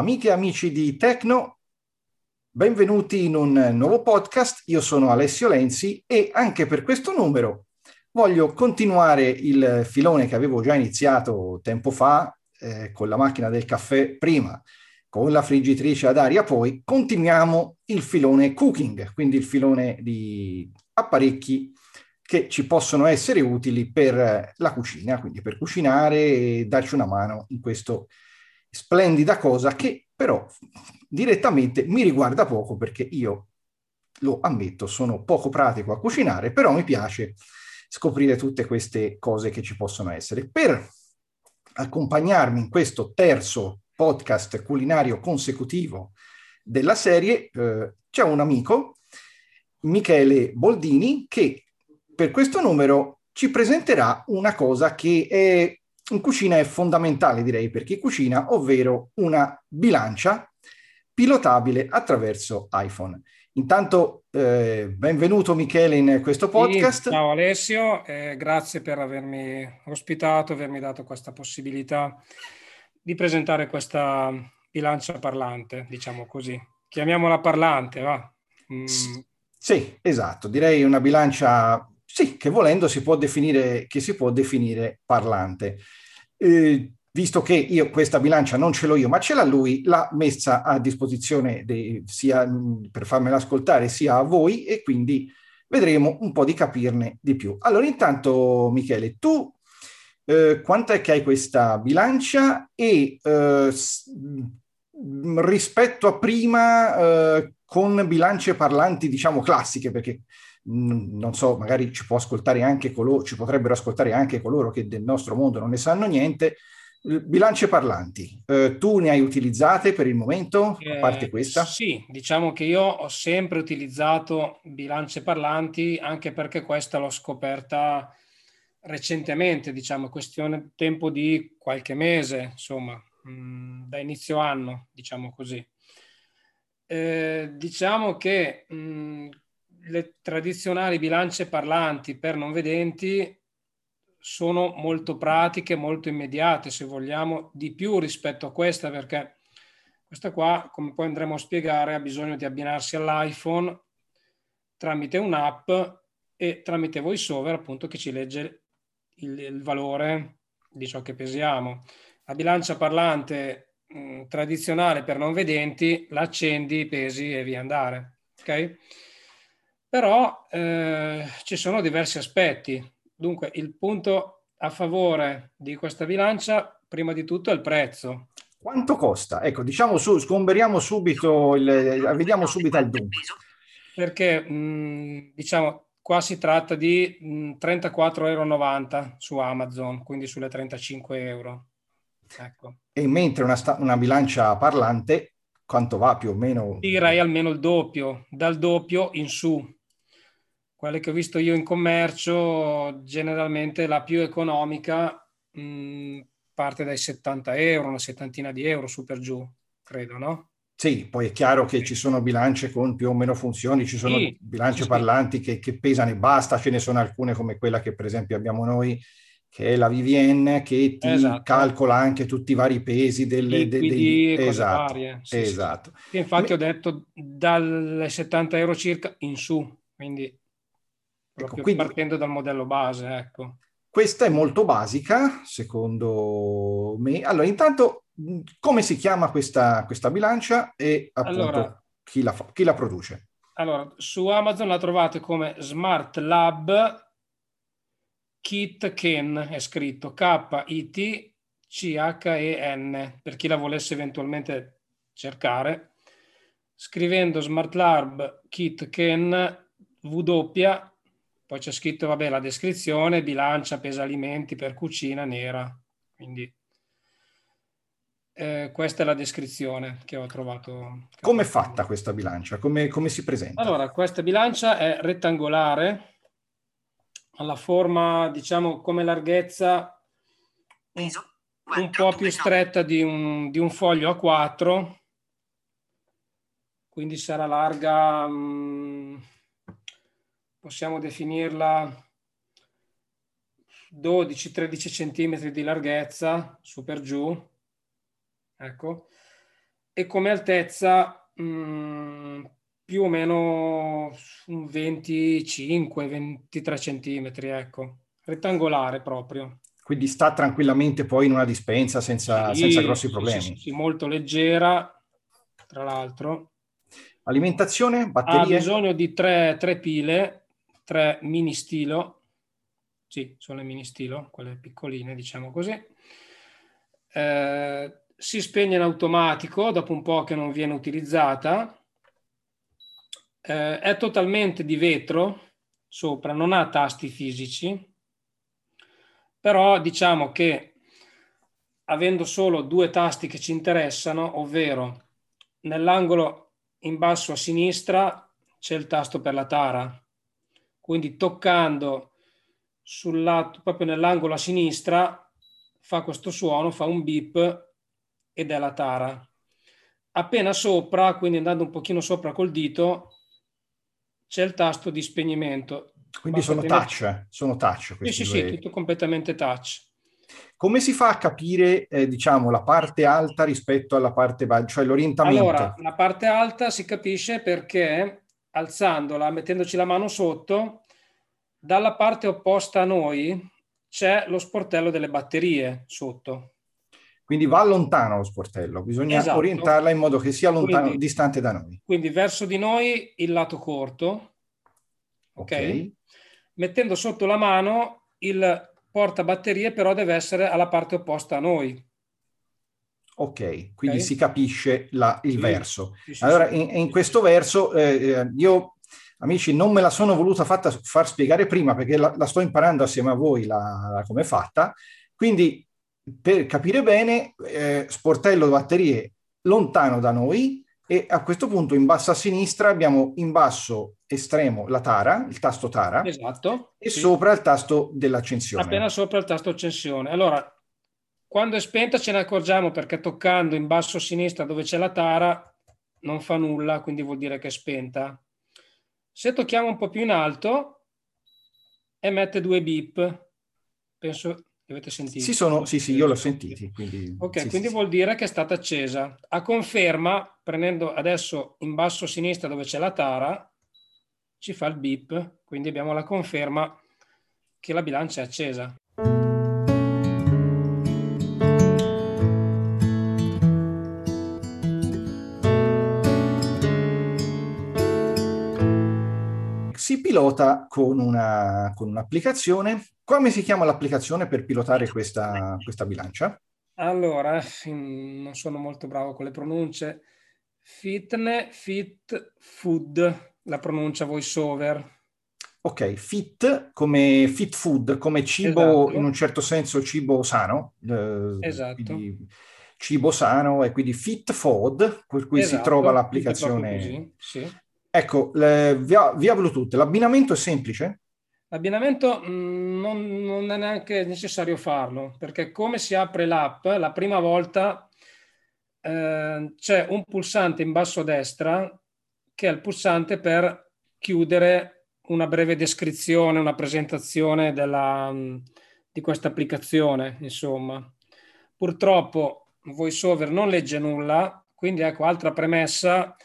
Amiche e amici di Tecno, benvenuti in un nuovo podcast. Io sono Alessio Lenzi e anche per questo numero voglio continuare il filone che avevo già iniziato tempo fa eh, con la macchina del caffè prima, con la friggitrice ad aria poi. Continuiamo il filone cooking, quindi il filone di apparecchi che ci possono essere utili per la cucina, quindi per cucinare e darci una mano in questo splendida cosa che però direttamente mi riguarda poco perché io lo ammetto, sono poco pratico a cucinare, però mi piace scoprire tutte queste cose che ci possono essere. Per accompagnarmi in questo terzo podcast culinario consecutivo della serie eh, c'è un amico, Michele Boldini, che per questo numero ci presenterà una cosa che è in cucina è fondamentale, direi, per chi cucina, ovvero una bilancia pilotabile attraverso iPhone. Intanto, eh, benvenuto Michele in questo podcast. Sì, ciao Alessio, eh, grazie per avermi ospitato, avermi dato questa possibilità di presentare questa bilancia parlante, diciamo così. Chiamiamola parlante, va? Mm. Sì, esatto, direi una bilancia sì, che volendo si può definire, si può definire parlante. Eh, visto che io questa bilancia non ce l'ho io, ma ce l'ha lui, l'ha messa a disposizione de, sia per farmela ascoltare sia a voi e quindi vedremo un po' di capirne di più. Allora, intanto, Michele, tu eh, quanto è che hai questa bilancia e eh, rispetto a prima eh, con bilance parlanti, diciamo classiche, perché non so, magari ci, può ascoltare anche coloro, ci potrebbero ascoltare anche coloro che del nostro mondo non ne sanno niente. Bilance parlanti, eh, tu ne hai utilizzate per il momento, a parte eh, questa? sì, diciamo che io ho sempre utilizzato bilance parlanti anche perché questa l'ho scoperta recentemente, diciamo, questione tempo di qualche mese, insomma, mh, mm, da inizio anno, diciamo così. Eh, diciamo che mh, mm, le tradizionali bilance parlanti per non vedenti sono molto pratiche, molto immediate, se vogliamo, di più rispetto a questa, perché questa qua, come poi andremo a spiegare, ha bisogno di abbinarsi all'iPhone tramite un'app e tramite VoiceOver, appunto, che ci legge il, il valore di ciò che pesiamo. La bilancia parlante mh, tradizionale per non vedenti, la accendi, pesi e via andare. Ok? Però eh, ci sono diversi aspetti. Dunque, il punto a favore di questa bilancia, prima di tutto, è il prezzo. Quanto costa? Ecco, diciamo su, scomberiamo subito, il, vediamo subito il dunque. Perché, mh, diciamo, qua si tratta di 34,90 euro su Amazon, quindi sulle 35 euro. Ecco. E mentre una, una bilancia parlante, quanto va più o meno? Direi almeno il doppio, dal doppio in su quelle che ho visto io in commercio, generalmente la più economica mh, mm, parte dai 70 euro, una settantina di euro su per giù, credo, no? Sì, poi è chiaro che ci sono bilance con più o meno funzioni, ci sono sì, bilance sì, parlanti sì. Che, che, pesano e basta, ce ne sono alcune come quella che per esempio abbiamo noi, che è la VVN, che ti esatto. calcola anche tutti i vari pesi delle... Liquidi, dei, esatto, varie. esatto. Infatti Me... ho detto dalle 70 euro circa in su, quindi Ecco, quindi, partendo dal modello base, ecco. Questa è molto basica, secondo me. Allora, intanto, come si chiama questa, questa bilancia e appunto allora, chi, la fa, chi la produce? Allora, su Amazon la trovate come Smart Lab Kit Ken, è scritto K-I-T C-H-E-N, per chi la volesse eventualmente cercare. Scrivendo Smart Lab Kit Ken W poi c'è scritto, vabbè, la descrizione, bilancia, pesa alimenti per cucina nera. Quindi eh, questa è la descrizione che ho trovato. Come è fatta questa bilancia? Come, come si presenta? Allora, questa bilancia è rettangolare, ha la forma, diciamo, come larghezza un, un po' più stretta di un, di un foglio A4, quindi sarà larga... Mh, mm, possiamo definirla 12-13 cm di larghezza, su per giù, ecco. e come altezza mh, mm, più o meno 25-23 centimetri, ecco, rettangolare proprio. Quindi sta tranquillamente poi in una dispensa senza, sì, senza grossi problemi. Sì, sì, molto leggera, tra l'altro. Alimentazione, batterie? Ha bisogno di tre, tre pile, tre mini stilo. Sì, sono le mini stilo, quelle piccoline, diciamo così. Eh, si spegne in automatico dopo un po' che non viene utilizzata. Eh, è totalmente di vetro sopra, non ha tasti fisici, però diciamo che avendo solo due tasti che ci interessano, ovvero nell'angolo in basso a sinistra c'è il tasto per la tara, quindi toccando sul lato, proprio nell'angolo a sinistra, fa questo suono, fa un beep ed è la tara. Appena sopra, quindi andando un pochino sopra col dito, c'è il tasto di spegnimento. Quindi sono tenere... touch, eh? sono touch. Sì, sì, due... sì, tutto completamente touch. Come si fa a capire, eh, diciamo, la parte alta rispetto alla parte bassa, cioè l'orientamento? Allora, la parte alta si capisce perché alzandola, mettendoci la mano sotto, dalla parte opposta a noi c'è lo sportello delle batterie sotto. Quindi va lontano lo sportello, bisogna esatto. orientarla in modo che sia lontano, quindi, distante da noi. Quindi verso di noi il lato corto, ok? okay. Mettendo sotto la mano il portabatterie, però deve essere alla parte opposta a noi. Ok, quindi okay. si capisce la, il sì. verso. Sì, allora, in, in, questo verso, eh, eh, io, amici, non me la sono voluta fatta, far spiegare prima perché la, la sto imparando assieme a voi la, come è fatta. Quindi per capire bene, eh, sportello batterie lontano da noi e a questo punto in basso a sinistra abbiamo in basso estremo la tara, il tasto tara, esatto, e sì. sopra il tasto dell'accensione. Appena sopra il tasto accensione. Allora, quando è spenta ce ne accorgiamo perché toccando in basso a sinistra dove c'è la tara non fa nulla, quindi vuol dire che è spenta. Se tocchiamo un po' più in alto emette due beep. Penso li avete sentiti? Sì, sono, sì, sì, io l'ho sentiti. Quindi, ok, sì, quindi sì, vuol dire che è stata accesa. A conferma, prendendo adesso in basso a sinistra dove c'è la tara, ci fa il beep, quindi abbiamo la conferma che la bilancia è accesa. Si pilota con, una, con un'applicazione come si chiama l'applicazione per pilotare questa, questa bilancia? Allora, non sono molto bravo con le pronunce. Fitne, fit, food, la pronuncia voiceover. Ok, fit come fit food, come cibo esatto. in un certo senso cibo sano. Eh, esatto. Cibo sano e quindi fit food, per cui esatto. si trova l'applicazione. Sì. Ecco, le, via, via Bluetooth, l'abbinamento è semplice? L'abbinamento mm, non, non, è neanche necessario farlo, perché come si apre l'app, la prima volta eh, c'è un pulsante in basso a destra che è il pulsante per chiudere una breve descrizione, una presentazione della, mm, di questa applicazione, insomma. Purtroppo VoiceOver non legge nulla, quindi ecco, altra premessa,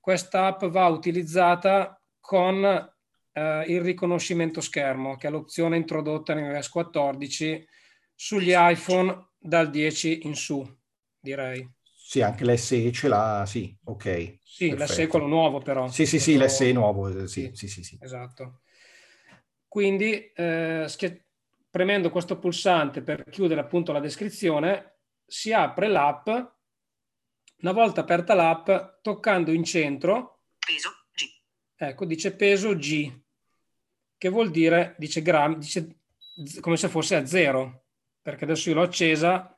questa app va utilizzata con eh, il riconoscimento schermo, che è l'opzione introdotta in iOS 14 sugli iPhone dal 10 in su, direi. Sì, anche l'SE ce l'ha, sì, ok. Sì, l'SE è quello nuovo però. Sì, sì, sì, l'SE è nuovo, eh, sì, sì, sì, sì. Esatto. Quindi, eh, schi- premendo questo pulsante per chiudere appunto la descrizione, si apre l'app. Una volta aperta l'app, toccando in centro, peso G. Ecco, dice peso G che vuol dire, dice, gram, dice come se fosse a zero, perché adesso io l'ho accesa,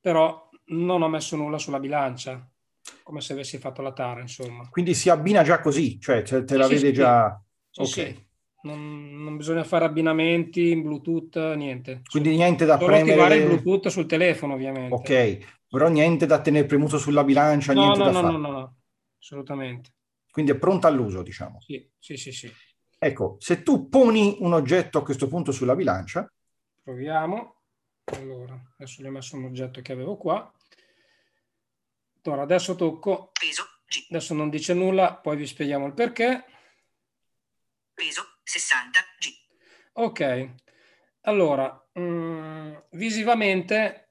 però non ho messo nulla sulla bilancia, come se avessi fatto la tara, insomma. Quindi si abbina già così, cioè te, te la sì, vede sì, già... Sì, ok. Non, non, bisogna fare abbinamenti in Bluetooth, niente. Quindi niente da Solo premere... attivare il Bluetooth sul telefono, ovviamente. Ok, però niente da tenere premuto sulla bilancia, no, niente no, da no, fare. No, no, no, assolutamente. Quindi è pronta all'uso, diciamo. Sì, sì, sì, sì. Ecco, se tu poni un oggetto a questo punto sulla bilancia. Proviamo. Allora, adesso gli ho messo un oggetto che avevo qua. Allora, adesso tocco. Peso G. Adesso non dice nulla, poi vi spieghiamo il perché. Peso 60 G. Ok, allora, mh, mm, visivamente,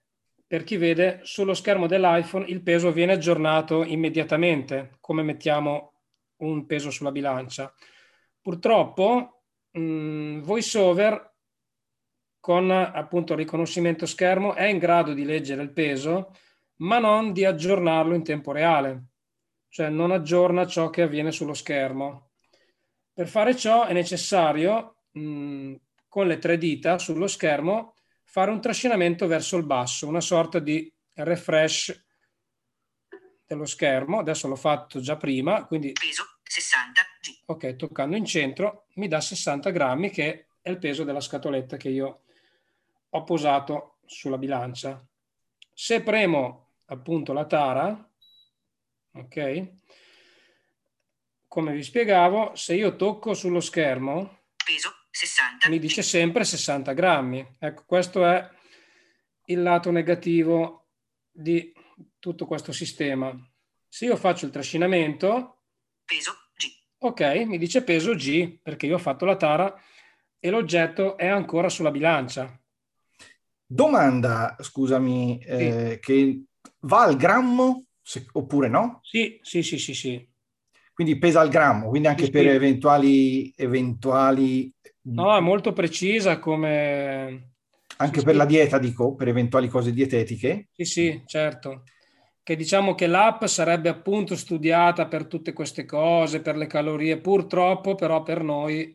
per chi vede, sullo schermo dell'iPhone il peso viene aggiornato immediatamente, come mettiamo un peso sulla bilancia. Purtroppo, mh, mm, VoiceOver con appunto riconoscimento schermo è in grado di leggere il peso, ma non di aggiornarlo in tempo reale, cioè non aggiorna ciò che avviene sullo schermo. Per fare ciò è necessario, mh, con le tre dita sullo schermo, fare un trascinamento verso il basso, una sorta di refresh dello schermo. Adesso l'ho fatto già prima, quindi... Peso 60 G. Ok, toccando in centro mi dà 60 grammi, che è il peso della scatoletta che io ho posato sulla bilancia. Se premo appunto la tara, ok? Come vi spiegavo, se io tocco sullo schermo, 60, mi dice sempre 60 grammi. Ecco, questo è il lato negativo di tutto questo sistema. Se io faccio il trascinamento, peso G. Ok, mi dice peso G perché io ho fatto la tara e l'oggetto è ancora sulla bilancia. Domanda, scusami, eh, sì. che va al grammo se, oppure no? Sì, sì, sì, sì, sì. Quindi pesa al grammo, quindi anche sì, per sì. eventuali, eventuali... No, è molto precisa come... Anche per la dieta, dico, per eventuali cose dietetiche? Sì, sì, certo. Che diciamo che l'app sarebbe appunto studiata per tutte queste cose, per le calorie, purtroppo però per noi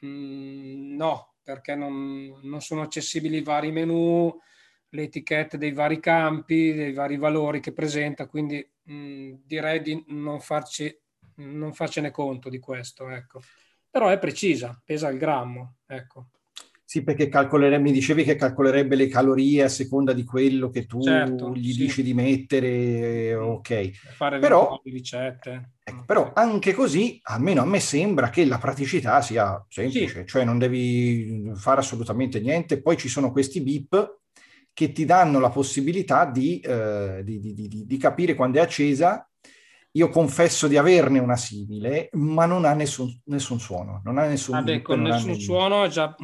mh, mm, no, perché non, non sono accessibili i vari menu, le etichette dei vari campi, dei vari valori che presenta, quindi mh, direi di non, farci, non farcene conto di questo. Ecco. Però è precisa, pesa il grammo. Ecco. Sì, perché calcolerebbe, mi dicevi che calcolerebbe le calorie a seconda di quello che tu certo, gli sì. dici di mettere, ok. Fare però, ricette. Ecco, però anche così, almeno a me sembra che la praticità sia semplice, sì. cioè non devi fare assolutamente niente. Poi ci sono questi bip che ti danno la possibilità di, eh, di, di, di capire quando è accesa io confesso di averne una simile, ma non ha nessun, nessun suono. Non ha nessun, Vabbè, con nessun suono è già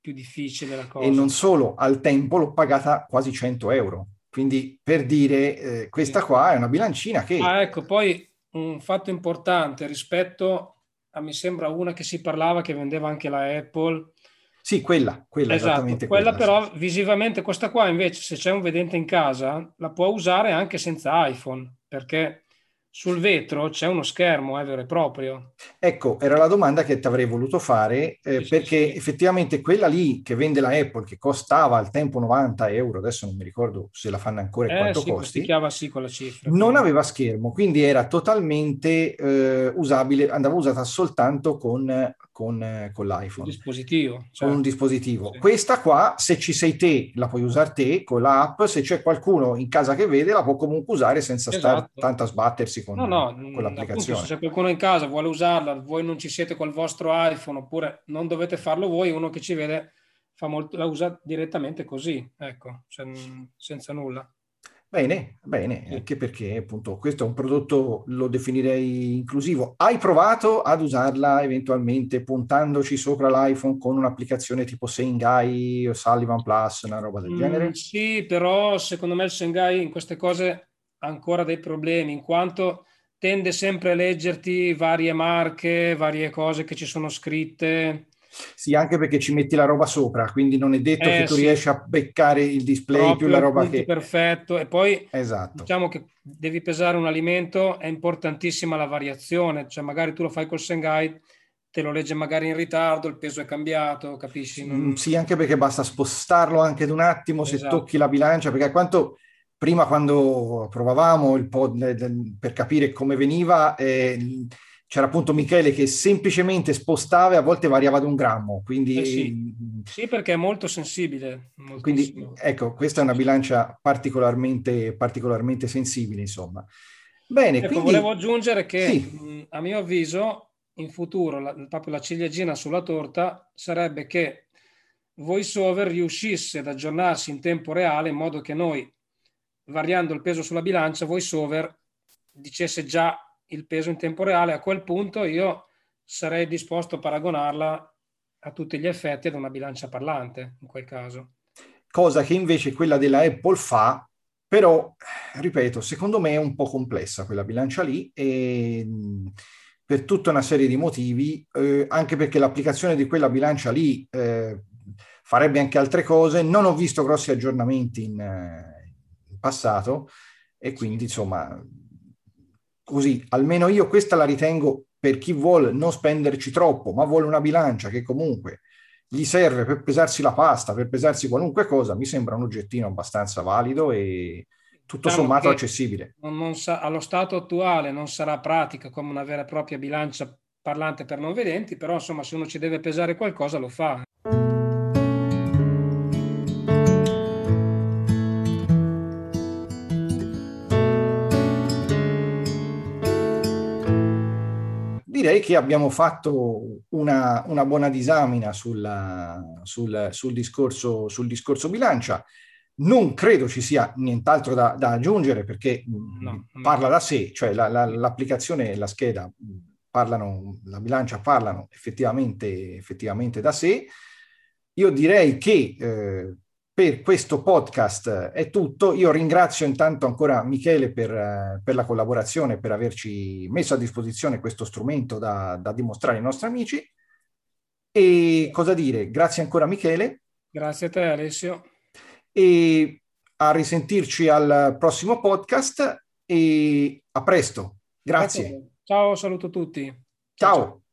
più difficile la cosa. E non solo, al tempo l'ho pagata quasi 100 euro. Quindi per dire, eh, questa qua è una bilancina che... Ah, ecco, poi un fatto importante rispetto a, mi sembra, una che si parlava che vendeva anche la Apple. Sì, quella, quella esatto, esattamente quella. quella però sì. visivamente, questa qua invece, se c'è un vedente in casa, la può usare anche senza iPhone, perché sul vetro c'è uno schermo, è vero e proprio. Ecco, era la domanda che ti avrei voluto fare, eh, sì, perché sì. effettivamente quella lì che vende la Apple, che costava al tempo 90 euro, adesso non mi ricordo se la fanno ancora e eh, quanto sì, costi, sì con la cifra. non aveva schermo, quindi era totalmente eh, usabile, andava usata soltanto con, con, con l'iPhone. Un dispositivo. Certo. Con un dispositivo. Questa qua, se ci sei te, la puoi usare te con l'app, se c'è qualcuno in casa che vede, la può comunque usare senza esatto. stare tanto a sbattersi con, no, no, con l'applicazione. Appunto, se qualcuno in casa vuole usarla, voi non ci siete col vostro iPhone oppure non dovete farlo voi, uno che ci vede fa molto, la usa direttamente così, ecco, cioè, senza nulla. Bene, bene, sì. anche perché appunto questo è un prodotto, lo definirei inclusivo. Hai provato ad usarla eventualmente puntandoci sopra l'iPhone con un'applicazione tipo Sengai o Sullivan Plus, una roba del mm, genere? Sì, però secondo me il Sengai in queste cose ancora dei problemi, in quanto tende sempre a leggerti varie marche, varie cose che ci sono scritte. Sì, anche perché ci metti la roba sopra, quindi non è detto eh, che tu sì. riesci a beccare il display Proprio più la roba che... Perfetto, e poi esatto. diciamo che devi pesare un alimento, è importantissima la variazione, cioè magari tu lo fai col Sengai, te lo legge magari in ritardo, il peso è cambiato, capisci? Non... Sì, anche perché basta spostarlo anche di un attimo se esatto. tocchi la bilancia, perché quanto prima quando provavamo il pod per capire come veniva, eh, c'era appunto Michele che semplicemente spostava e a volte variava di un grammo. Quindi, eh sì. sì. perché è molto sensibile. Quindi ecco, questa è una bilancia particolarmente, particolarmente sensibile, insomma. Bene, ecco, quindi... volevo aggiungere che sì. a mio avviso in futuro la, proprio la ciliegina sulla torta sarebbe che VoiceOver riuscisse ad aggiornarsi in tempo reale in modo che noi variando il peso sulla bilancia, VoiceOver dicesse già il peso in tempo reale, a quel punto io sarei disposto a paragonarla a tutti gli effetti ad una bilancia parlante, in quel caso. Cosa che invece quella della Apple fa, però, ripeto, secondo me è un po' complessa quella bilancia lì e per tutta una serie di motivi, eh, anche perché l'applicazione di quella bilancia lì eh, farebbe anche altre cose. Non ho visto grossi aggiornamenti in, eh, in passato e quindi insomma, così, almeno io questa la ritengo per chi vuole non spenderci troppo, ma vuole una bilancia che comunque gli serve per pesarsi la pasta, per pesarsi qualunque cosa, mi sembra un oggettino abbastanza valido e tutto diciamo sommato accessibile. Non, non sa, allo stato attuale non sarà pratica come una vera e propria bilancia parlante per non vedenti, però insomma se uno ci deve pesare qualcosa lo fa. Che abbiamo fatto una, una buona disamina sulla, sul, sul, discorso, sul, discorso, bilancia. Non credo ci sia nient'altro da, da aggiungere perché no, parla da sé, cioè la, la, l'applicazione e la scheda parlano, la bilancia parlano effettivamente, effettivamente da sé. Io direi che eh, per questo podcast è tutto. Io ringrazio intanto ancora Michele per, per, la collaborazione, per averci messo a disposizione questo strumento da, da, dimostrare ai nostri amici. E cosa dire? Grazie ancora Michele. Grazie a te Alessio. E a risentirci al prossimo podcast e a presto. Grazie. Ciao, saluto tutti. ciao. ciao.